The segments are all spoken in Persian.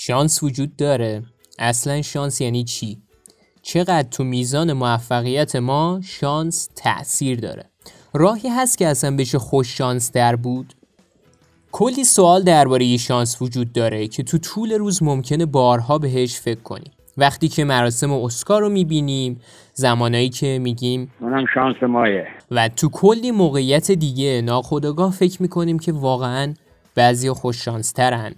شانس وجود داره. اصلا شانس یعنی چی؟ چقدر تو میزان موفقیت ما شانس تأثیر داره. راهی هست که اصلا بشه خوش شانس در بود؟ کلی سوال درباره شانس وجود داره که تو طول روز ممکنه بارها بهش فکر کنیم وقتی که مراسم اسکار رو می‌بینیم زمانایی که میگیم اونم شانس مایه. و تو کلی موقعیت دیگه ناخودآگاه فکر می‌کنیم که واقعا بعضی خوش شانس ترن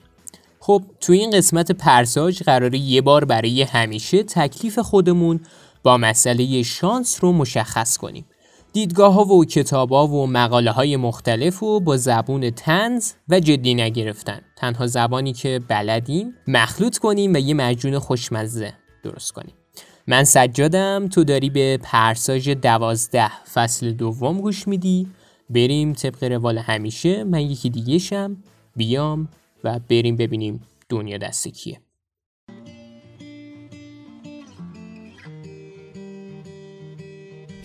خب تو این قسمت پرساج قراره یه بار برای همیشه تکلیف خودمون با مسئله شانس رو مشخص کنیم. دیدگاه ها و کتاب ها و مقاله های مختلف و با زبون تنز و جدی نگرفتن. تنها زبانی که بلدیم مخلوط کنیم و یه مجون خوشمزه درست کنیم. من سجادم تو داری به پرساژ دوازده فصل دوم گوش میدی. بریم طبق روال همیشه. من یکی دیگه شم بیام. و بریم ببینیم دنیا دست کیه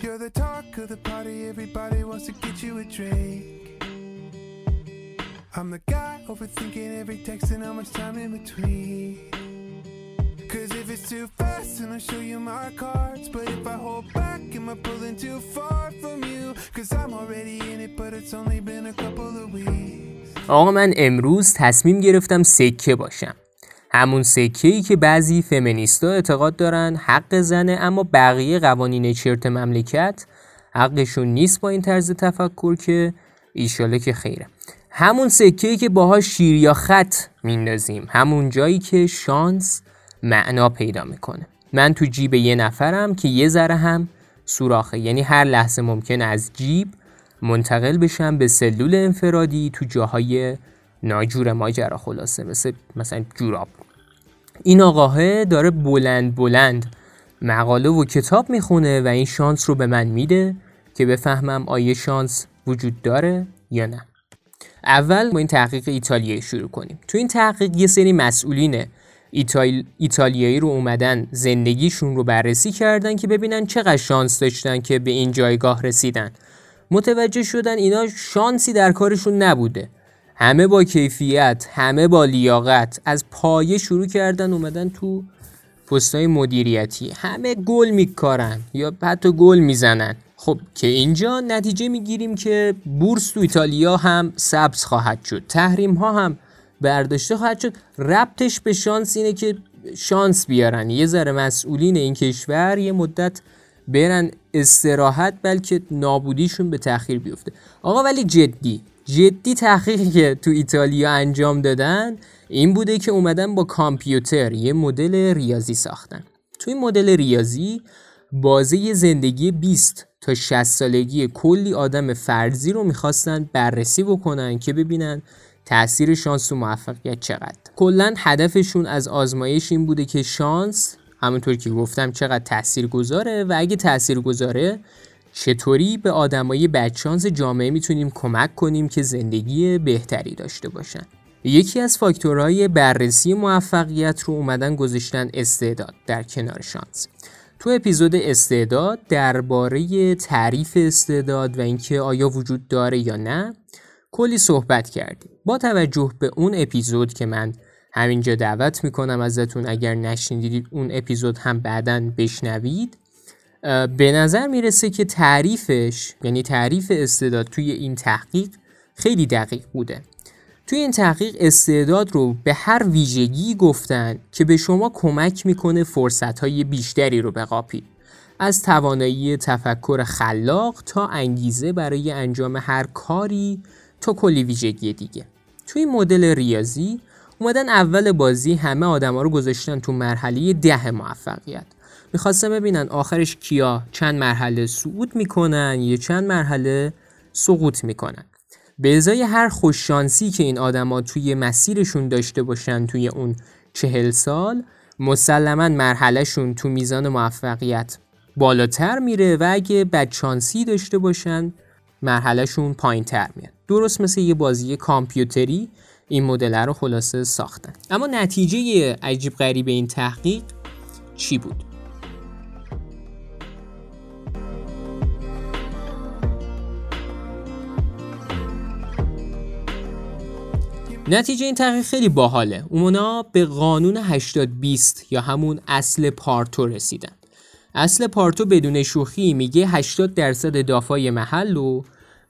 You're the talk of the party, everybody wants to get you a drink. I'm the guy overthinking every text and how much time in between. Cause if it's too fast, then I'll show you my cards. But if I hold back, am I pulling too far from you? Cause I'm already in it, but it's only been a couple of weeks. آقا من امروز تصمیم گرفتم سکه باشم. همون سکه ای که بعضی فمینیستا اعتقاد دارن حق زنه اما بقیه قوانین چرت مملکت حقشون نیست با این طرز تفکر که ایشاله که خیره همون سکه ای که باهاش شیر یا خط میندازیم همون جایی که شانس معنا پیدا می‌کنه من تو جیب یه نفرم که یه ذره هم سوراخه یعنی هر لحظه ممکن از جیب منتقل بشم به سلول انفرادی تو جاهای ناجور ماجرا خلاصه مثل مثلا جوراب. این آقاه داره بلند بلند مقاله و کتاب می‌خونه و این شانس رو به من میده که بفهمم آیا شانس وجود داره یا نه. اول با این تحقیق ایتالیایی شروع کنیم. تو این تحقیق یه سری مسئولین ایتالیایی رو اومدن زندگیشون رو بررسی کردن که ببینن چقدر شانس داشتن که به این جایگاه رسیدن. متوجه شدن اینا شانسی در کارشون نبوده. همه با کیفیت همه با لیاقت از پایه شروع کردن اومدن تو پستای مدیریتی. همه گل میکارن یا حتی گل می‌زنن. خب که اینجا نتیجه می‌گیریم که بورس تو ایتالیا هم سبز خواهد شد. تحریم ها هم برداشته خواهد شد. ربطش به شانس اینه که شانس بیارن. یه ذره مسئولین این کشور یه مدت برن استراحت بلکه نابودیشون به تاخیر بیفته. آقا ولی جدی جدی تحقیقی که تو ایتالیا انجام دادن این بوده که اومدن با کامپیوتر یه مدل ریاضی ساختن. تو این مدل ریاضی بازه زندگی 20 تا 60 سالگی کلی آدم فرضی رو می‌خواستن بررسی بکنن که ببینن تاثیر شانس و موفقیت چقدر. کلا هدفشون از آزمایش این بوده که شانس همونطور که گفتم چقدر تاثیر گذاره و اگه تاثیر گذاره چطوری به آدمای بدشانس جامعه می‌تونیم کمک کنیم که زندگی بهتری داشته باشن؟ یکی از فاکتورهای بررسی موفقیت رو اومدن گذاشتن استعداد در کنار شانس. تو اپیزود استعداد درباره تعریف استعداد و اینکه آیا وجود داره یا نه کلی صحبت کردیم. با توجه به اون اپیزود که من همینجا دعوت می‌کنم ازتون. اگر نشنیدید اون اپیزود هم بعدا بشنوید. به نظر می‌رسه که تعریفش یعنی تعریف استعداد توی این تحقیق خیلی دقیق بوده. توی این تحقیق استعداد رو به هر ویژگی گفتن که به شما کمک می‌کنه فرصتهای بیشتری رو بقاپید از توانایی تفکر خلاق تا انگیزه برای انجام هر کاری تا کلی ویژگی دیگه. توی مدل ریاضی اومدن اول بازی همه آدما رو گذاشتن تو مرحله ده موفقیت. می‌خواستم ببینن آخرش کیا چند مرحله صعود می‌کنن یا چند مرحله سقوط می‌کنن. به ازای هر خوششانسی که این آدما توی مسیرشون داشته باشن توی اون چهل سال مسلما مرحلهشون تو میزان موفقیت بالاتر میره و اگه بدشانسی داشته باشن مرحلهشون پایین تر میاد. درست مثل یه بازی کامپیوتری این مدل رو خلاصه ساختن. اما نتیجه عجیب غریب این تحقیق چی بود؟ نتیجه این تحقیق خیلی باحاله. اونا به قانون 80 20 یا همون اصل پارتو رسیدن. اصل پارتو بدون شوخی میگه 80 درصد دافای محل و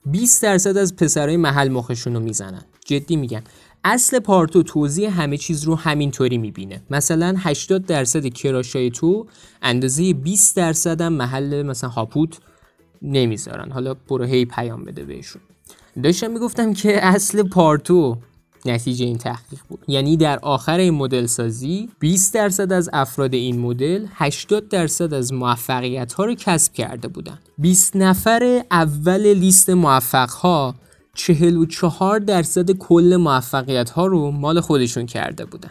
20 درصد از پسرای محل مخشون رو می‌زنن. جدی میگن اصل پارتو توضیح همه چیز رو همینطوری می‌بینه. مثلا 80 درصد کراشای تو اندازه 20 درصد هم محل مثلا هاپوت نمی‌ذارن. حالا برو هی پیام بده بهشون. داشتم می‌گفتم که اصل پارتو نتیجه این تحقیق بود. یعنی در آخر این مدل سازی 20 درصد از افراد این مدل 80 درصد از موفقیت ها رو کسب کرده بودند 20 نفر اول لیست موفق ها 44 درصد کل موفقیت ها رو مال خودشون کرده بودن.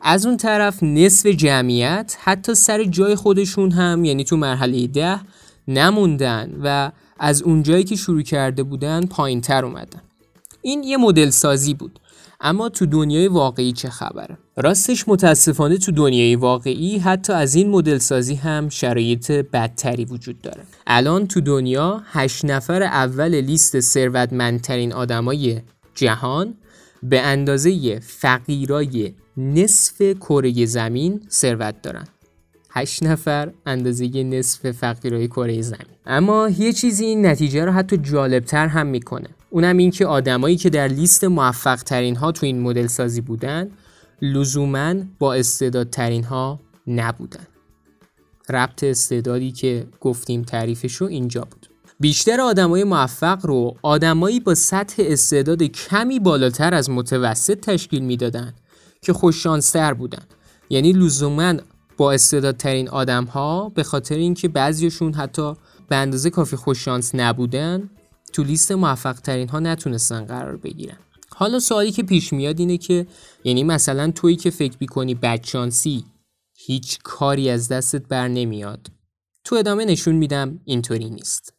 از اون طرف نصف جمعیت حتی سر جای خودشون هم یعنی تو مرحله ده نموندن و از اونجایی که شروع کرده بودن پایین تر اومدن. این یه مدل سازی بود. اما تو دنیای واقعی چه خبره راستش متاسفانه تو دنیای واقعی حتی از این مدل سازی هم شرایط بدتری وجود داره. الان تو دنیا هشت نفر اول لیست ثروتمندترین آدمای جهان به اندازه فقیرای نصف کره زمین ثروت دارن. هشت نفر اندازه نصف فقیرای کره زمین. اما یه چیزی این نتیجه رو حتی جالبتر هم می‌کنه. اونم این که آدمایی که در لیست موفق ترین ها تو این مدل سازی بودن لزوما با استعدادترین ها نبودن. ربط استعدادی که گفتیم تعریفشو اینجا بود. بیشتر آدمای موفق رو آدمایی با سطح استعداد کمی بالاتر از متوسط تشکیل می‌دادن که خوششانستر بودن. یعنی لزوما با استعدادترین آدم ها به خاطر اینکه بعضیشون حتی به اندازه کافی خوششانس نبودن تو لیست موفق ترین ها نتونستن قرار بگیرن. حالا سوالی که پیش میاد اینه که یعنی مثلا تویی که فکر می‌کنی بدشانسی هیچ کاری از دستت بر نمیاد. تو ادامه نشون میدم اینطوری نیست.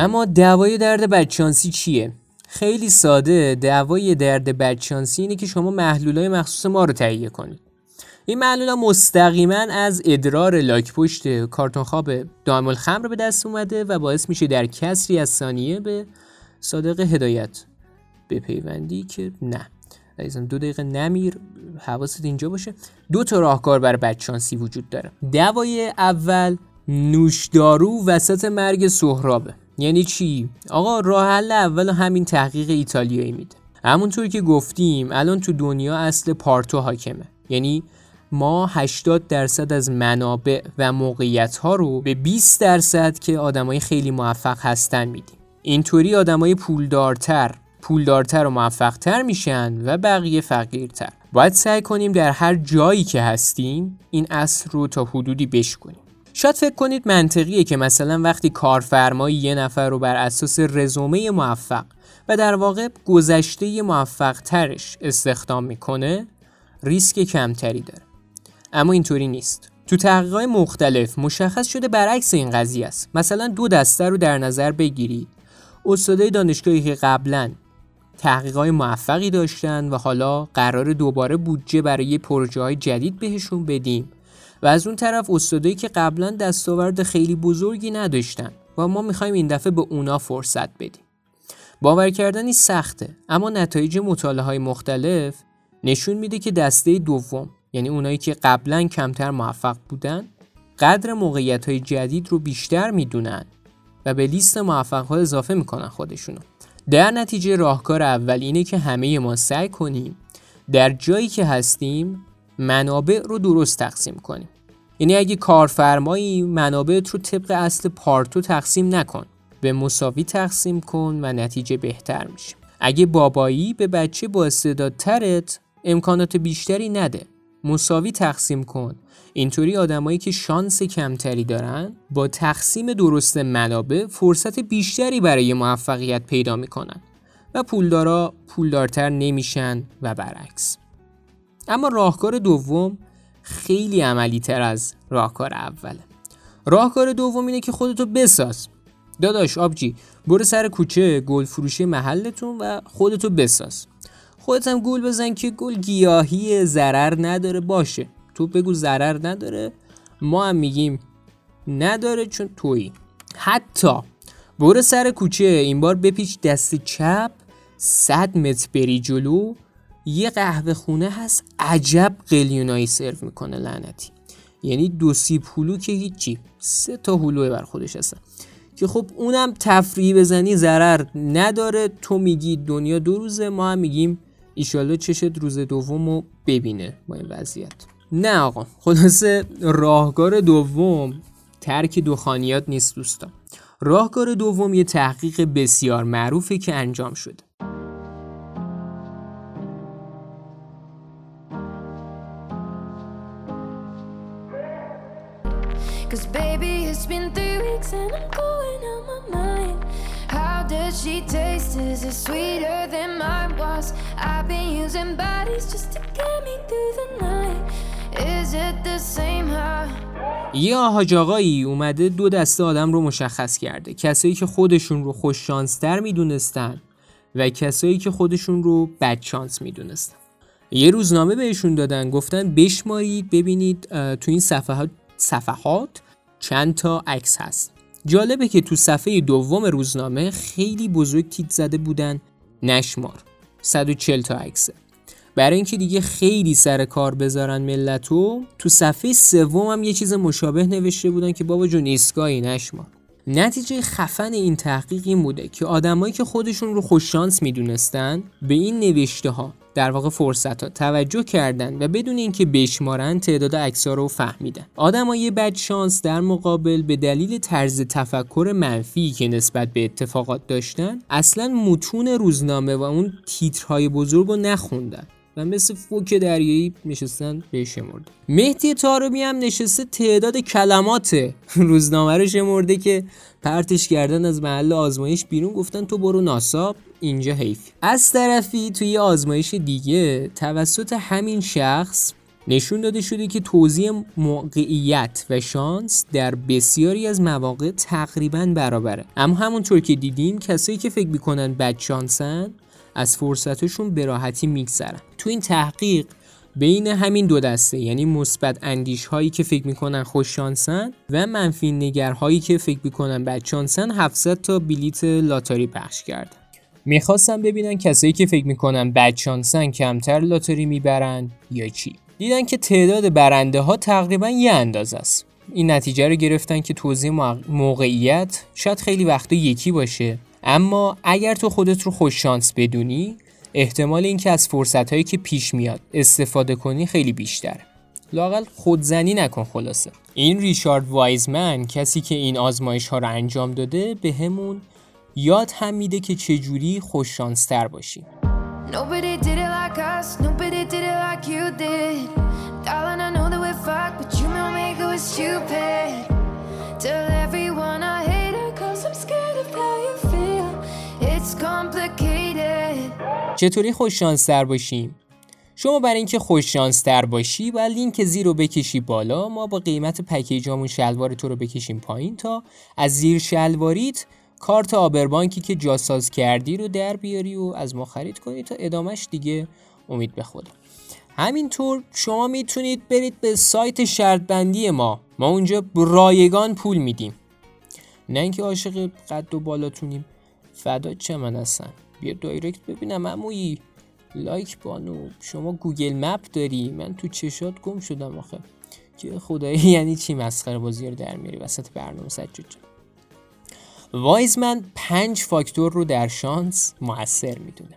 اما دعوای درد بدشانسی چیه؟ خیلی ساده. دعوای درد بدشانسی اینه که شما محلولای مخصوص ما رو تهیه کنید. این محلول مستقیما از ادرار لاک پشت کارتون خواب دائم الخمر به دست اومده و باعث میشه در کسری از ثانیه به صادق هدایت بپیوندی که نه. عزیزم دو دقیقه نمیر. حواست اینجا باشه. دو تا راهکار برای بدشانسی وجود داره. دوای اول نوشدارو وسط مرگ سهرابه. یعنی چی؟ آقا راه حل اول همین تحقیق ایتالیایی میده. همونطور که گفتیم الان تو دنیا اصل پارتو حاکمه. یعنی ما 80 درصد از منابع و موقعیت ها رو به 20 درصد که آدمای خیلی موفق هستن میدیم. اینطوری آدمای پولدارتر پولدارتر و موفقتر میشن و بقیه فقیرتر. باید سعی کنیم در هر جایی که هستیم این اصل رو تا حدودی بشکنیم. شاید فکر کنید منطقیه که مثلا وقتی کارفرمایی یه نفر رو بر اساس رزومه موفق و در واقع گذشته موفق ترش استخدام می‌کنه ریسک کمتری داره. اما اینطوری نیست. تو تحقیقات مختلف مشخص شده برعکس این قضیه است. مثلا دو دسته رو در نظر بگیرید استادای دانشگاهی که قبلا تحقیقات موفقی داشتن و حالا قرار دوباره بودجه برای پروژه های جدید بهشون بدیم. و از اون طرف استادایی که قبلا دستاورد خیلی بزرگی نداشتن و ما می‌خوایم این دفعه به اونا فرصت بدیم. باور کردنی سخته اما نتایج مطالعه های مختلف نشون میده که دسته دوم یعنی اونایی که قبلا کمتر موفق بودن قدر موقعیت های جدید رو بیشتر می‌دونن و به لیست موفق ها اضافه می‌کنن خودشونو. در نتیجه راهکار اول اینه که همه ما سعی کنیم در جایی که هستیم منابع رو درست تقسیم کنیم. یعنی اگه کارفرمایی منابعت رو طبق اصل پارتو تقسیم نکن به مساوی تقسیم کن و نتیجه بهتر میشه. اگه بابایی به بچه با استعدادترت امکانات بیشتری نده. مساوی تقسیم کن. اینطوری آدمایی که شانس کمتری دارن با تقسیم درست منابع فرصت بیشتری برای موفقیت پیدا می‌کنن و پولدارا پولدارتر نمیشن و برعکس. اما راهکار دوم خیلی عملی تر از راهکار اوله راهکار دوم اینه که خودتو بساز. داداش آبجی برو سر کوچه گل فروشی محلتون و خودتو بساز. خودت هم گل بزن که گل گیاهی ضرر نداره. باشه. تو بگو ضرر نداره. ما هم میگیم نداره چون تویی. حتی برو سر کوچه. این بار بپیچ دست چپ 100 متر بری جلو. یه قهوه خونه هست عجب قلیونایی سرو می‌کنه لعنتی. یعنی دو سیب هلو که هیچی سه تا هلوه بر خودش هستن. که خب اونم تفریح بزنی ضرر نداره. تو میگی دنیا دو روزه ما هم میگیم ایشالله چشت روز دوم رو ببینه با این وضعیت. نه آقا خلاصه راهکار دوم ترک دخانیات نیست دوستان. راهکار دوم یه تحقیق بسیار معروفه که انجام شده. Cause baby, it's been three weeks and I'm going on my mind. How does she taste? Is it sweeter than mine was? I've been using bodies just to get me through the night. Is it the same high? یه آهاج آقایی اومده دو دسته آدم رو مشخص کرده کسایی که خودشون رو خوش شانستر می‌دونستن و کسایی که خودشون رو بد شانس می‌دونستن یه روزنامه بهشون دادن گفتن بشمارید ببینید تو این صفحات صفحات چند تا عکس هست. جالبه که تو صفحه دوم روزنامه خیلی بزرگ تیت زده بودن نشمار. 140 تا عکسه برای اینکه دیگه خیلی سر کار بذارن ملتو تو صفحه سوم هم یه چیز مشابه نوشته بودن که بابا جون نشمار. نتیجه خفن این تحقیق این بوده که آدمایی که خودشون رو خوششانس می‌دونستن به این نوشته ها در واقع فرصت ها. توجه کردن و بدون اینکه بشمارن تعداد عکس‌ها رو فهمیدن. آدمای بد شانس در مقابل به دلیل طرز تفکر منفی که نسبت به اتفاقات داشتن اصلا متون روزنامه و اون تیترهای بزرگ رو نخوندن. و مثل فوک دریایی نشستن به شمرده. مهدی تارمی هم نشسته تعداد کلمات روزنامه رو شمرده که پرتش کردن از محل آزمایش بیرون گفتن تو برو ناسا اینجا حیفی از طرفی توی آزمایش دیگه توسط همین شخص نشون داده شده که توزیع موقعیت و شانس در بسیاری از مواقع تقریبا برابره. اما همونطور که دیدیم کسایی که فکر می‌کنن بد شانسن از فرصتشون به راحتی میگذرن. تو این تحقیق بین همین دو دسته یعنی مثبت اندیش هایی که فکر می‌کنن خوش شانسن و منفی نگر هایی که فکر می‌کنن بد شانسن 700 تا بلیت لاتاری پخش کردن می‌خواستم ببینن کسایی که فکر می‌کنن بد شانسن کمتر لاتاری می‌برن یا چی. دیدن که تعداد برنده ها تقریبا یه اندازه است. این نتیجه رو گرفتن که توضیح موقعیت شاید خیلی وقتا یکی باشه. اما اگر تو خودت رو خوش شانس بدونی احتمال اینکه از فرصت هایی که پیش میاد استفاده کنی خیلی بیشتره لاقل خودزنی نکن خلاصه. این ریشارد وایزمن کسی که این آزمایش ها رو انجام داده به همون یاد هم میده که چجوری خوش شانس تر باشیم Nobody چطوری خوش شانس تر باشیم؟ شما برای اینکه خوش شانس تر باشی باید لینک زیر رو بکشی بالا. ما با قیمت پکیجامون شلوار تو رو بکشیم پایین تا از زیر شلواریت کارت آبربانکی که جاساز کردی رو در بیاری و از ما خرید کنی تا ادامش دیگه امید به خدا. همینطور شما می‌تونید برید به سایت شرط بندی ما. ما اونجا رایگان پول میدیم. نه اینکه عاشق قد و بالاتونیم فدا چه من هستن بیا دایرکت ببینم عمویی. لایک بانو. شما گوگل مپ داری؟ من تو چشات گم شدم آخه. که خدایی یعنی چی مسخره بازی رو در میاری وسط برنامه سجاد وایزمن پنج فاکتور رو در شانس موثر می‌دونه.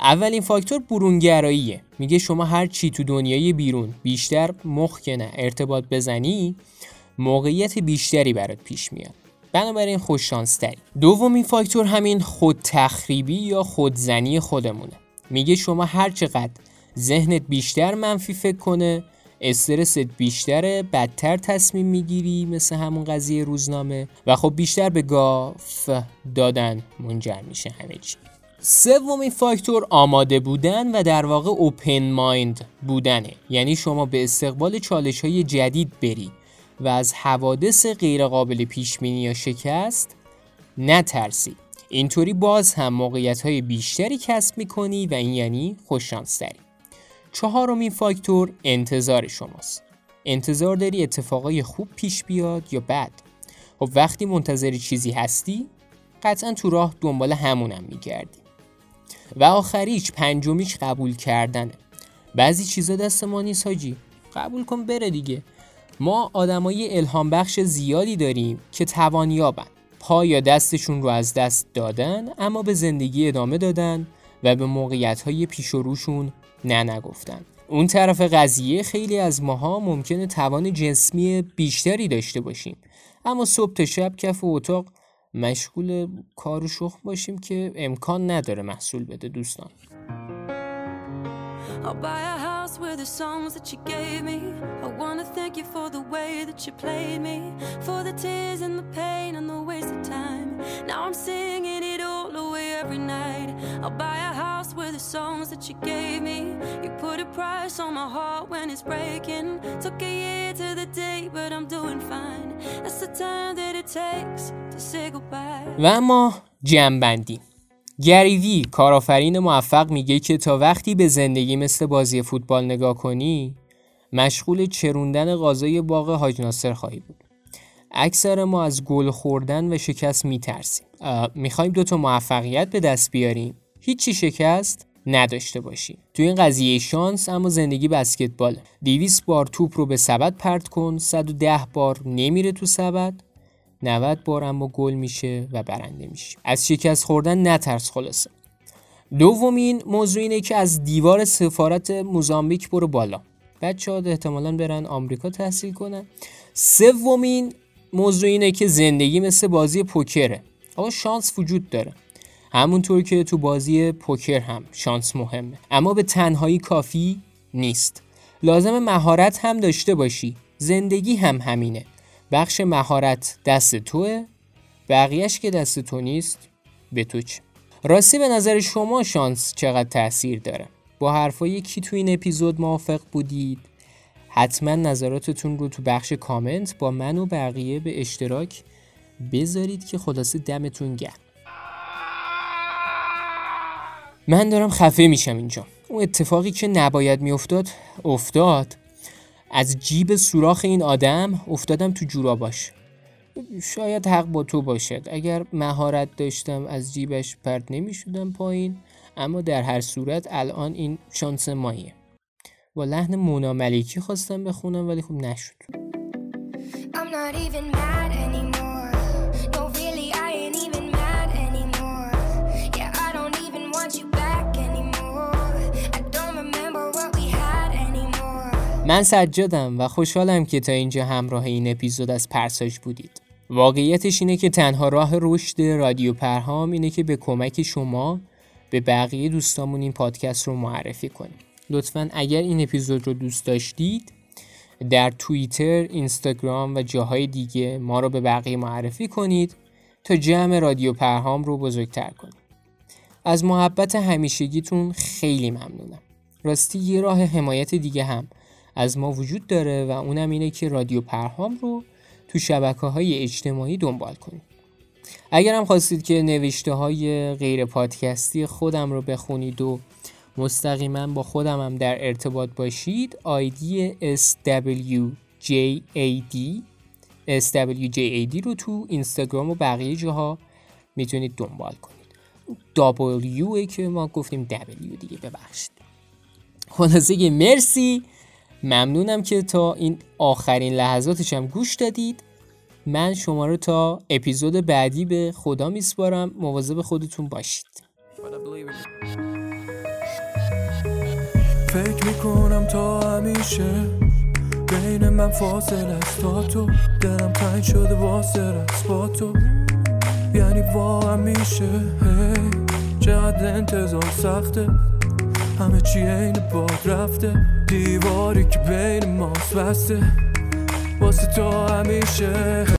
اولین فاکتور برونگراییه. میگه شما هر چی تو دنیای بیرون بیشتر مخ نه ارتباط بزنی موقعیت بیشتری برات پیش میاد. بنابراین خوش شانس تری دومین فاکتور همین خود تخریبی یا خودزنی خودمونه. میگه شما هر چقدر ذهنت بیشتر منفی فکر کنه استرست بیشتره بدتر تصمیم می‌گیری مثل همون قضیه روزنامه و خب بیشتر به گاف دادن منجر میشه همه چی. سومین فاکتور آماده بودن و در واقع اوپن مایند بودنه. یعنی شما به استقبال چالش های جدید بری و از حوادث غیرقابل پیش بینی یا شکست نترسی. اینطوری باز هم موقعیت های بیشتری کسب می‌کنی و این یعنی خوششانس داری چهارمین فاکتور انتظار شماست. انتظار داری اتفاقای خوب پیش بیاد یا بد. خب وقتی منتظر چیزی هستی قطعا تو راه دنبال همونم میگردی. و آخریش پنجمیش قبول کردنه. بعضی چیزا دست ما نیست حاجی. قبول کن بره دیگه. ما آدمای الهام بخش زیادی داریم که توانیابن. پا یا دستشون رو از دست دادن اما به زندگی ادامه دادن و به موقعیت های پیش و روشون نه نگفتن. اون طرف قضیه خیلی از ماها ممکنه توان جسمی بیشتری داشته باشیم. اما صبح تا شب کف اتاق مشغول کار و شخم باشیم که امکان نداره محصول بده دوستان. I'll buy a house with the songs that you gave me. I wanna thank you for the way that you played me, for the tears and the pain and the wasted time. Now I'm singing it all away every night. I'll buy a house with the songs that you gave me. You put a price on my heart when it's breaking. Took a year to the day, but I'm doing fine. That's the time that it takes to say goodbye. و اما جنبندی گریوی کارآفرین موفق میگه که تا وقتی به زندگی مثل بازی فوتبال نگاه کنی مشغول چروندن غذای باغ حاج ناصر خواهی بود. اکثر ما از گل خوردن و شکست میترسیم. می‌خوایم دوتا موفقیت به دست بیاریم. هیچی شکست نداشته باشیم. تو این قضیه شانس اما زندگی بسکتباله. 200 بار توپ رو به سبد پرت کن 110 بار نمیره تو سبد. 90 بار اما گل میشه و برنده میشه. از شکست خوردن نترس خلاصه. دومین موضوع اینه که از دیوار سفارت موزامبیک برو بالا. بچه ها احتمالا برن آمریکا تحصیل کنن. سومین موضوع اینه که زندگی مثل بازی پوکره. آقا شانس وجود داره. همونطور که تو بازی پوکر هم شانس مهمه. اما به تنهایی کافی نیست. لازم مهارت هم داشته باشی. زندگی هم همینه. بخش مهارت دست توه بقیهش که دست تو نیست به تو چه؟ راستی به نظر شما شانس چقدر تاثیر داره؟ با حرفای کی تو این اپیزود موافق بودید؟ حتما نظراتتون رو تو بخش کامنت با من و بقیه به اشتراک بذارید که خلاصه دمتون گرم. من دارم خفه میشم اینجا. اون اتفاقی که نباید میافتاد افتاد. از جیب سوراخ این آدم افتادم تو جوراباش. شاید حق با تو باشد. اگر مهارت داشتم از جیبش پرت نمی شدم پایین اما در هر صورت الان این شانس مایه. با لحن مونا ملیکی خواستم بخونم ولی خب نشد. من سجادم و خوشحالم که تا اینجا همراه این اپیزود از پرساش بودید. واقعیتش اینه که تنها راه رشد رادیو پرهام اینه که به کمک شما به بقیه دوستامون این پادکست رو معرفی کنیم. لطفا اگر این اپیزود رو دوست داشتید در توییتر، اینستاگرام و جاهای دیگه ما رو به بقیه معرفی کنید تا جمع رادیو پرهام رو بزرگتر کنید. از محبت همیشگیتون خیلی ممنونم. راستی یه راه حمایت دیگه هم از ما وجود داره و اونم اینه که رادیو پرهام رو تو شبکه های اجتماعی دنبال کنید اگر هم خواستید که نوشته های غیر پادکستی خودم رو بخونید و مستقیما با خودم هم در ارتباط باشید آیدی SWJAD SWJAD رو تو اینستاگرام و بقیه جاها می‌تونید دنبال کنید. W که ما گفتیم W دیگه ببخشید. خلاصه مرسی. ممنونم که تا این آخرین لحظاتش هم گوش دادید. من شما رو تا اپیزود بعدی به خدا میسپارم. مواظب خودتون باشید. فکر می‌کنم تا همیشه بین من فاصل است تا تو. دلم تنگ شده واسه با تو. یعنی با همیشه چقدر انتظار سخته. همه چی این باد رفته. دیواری که بین ماست بسته. واسه تو همیشه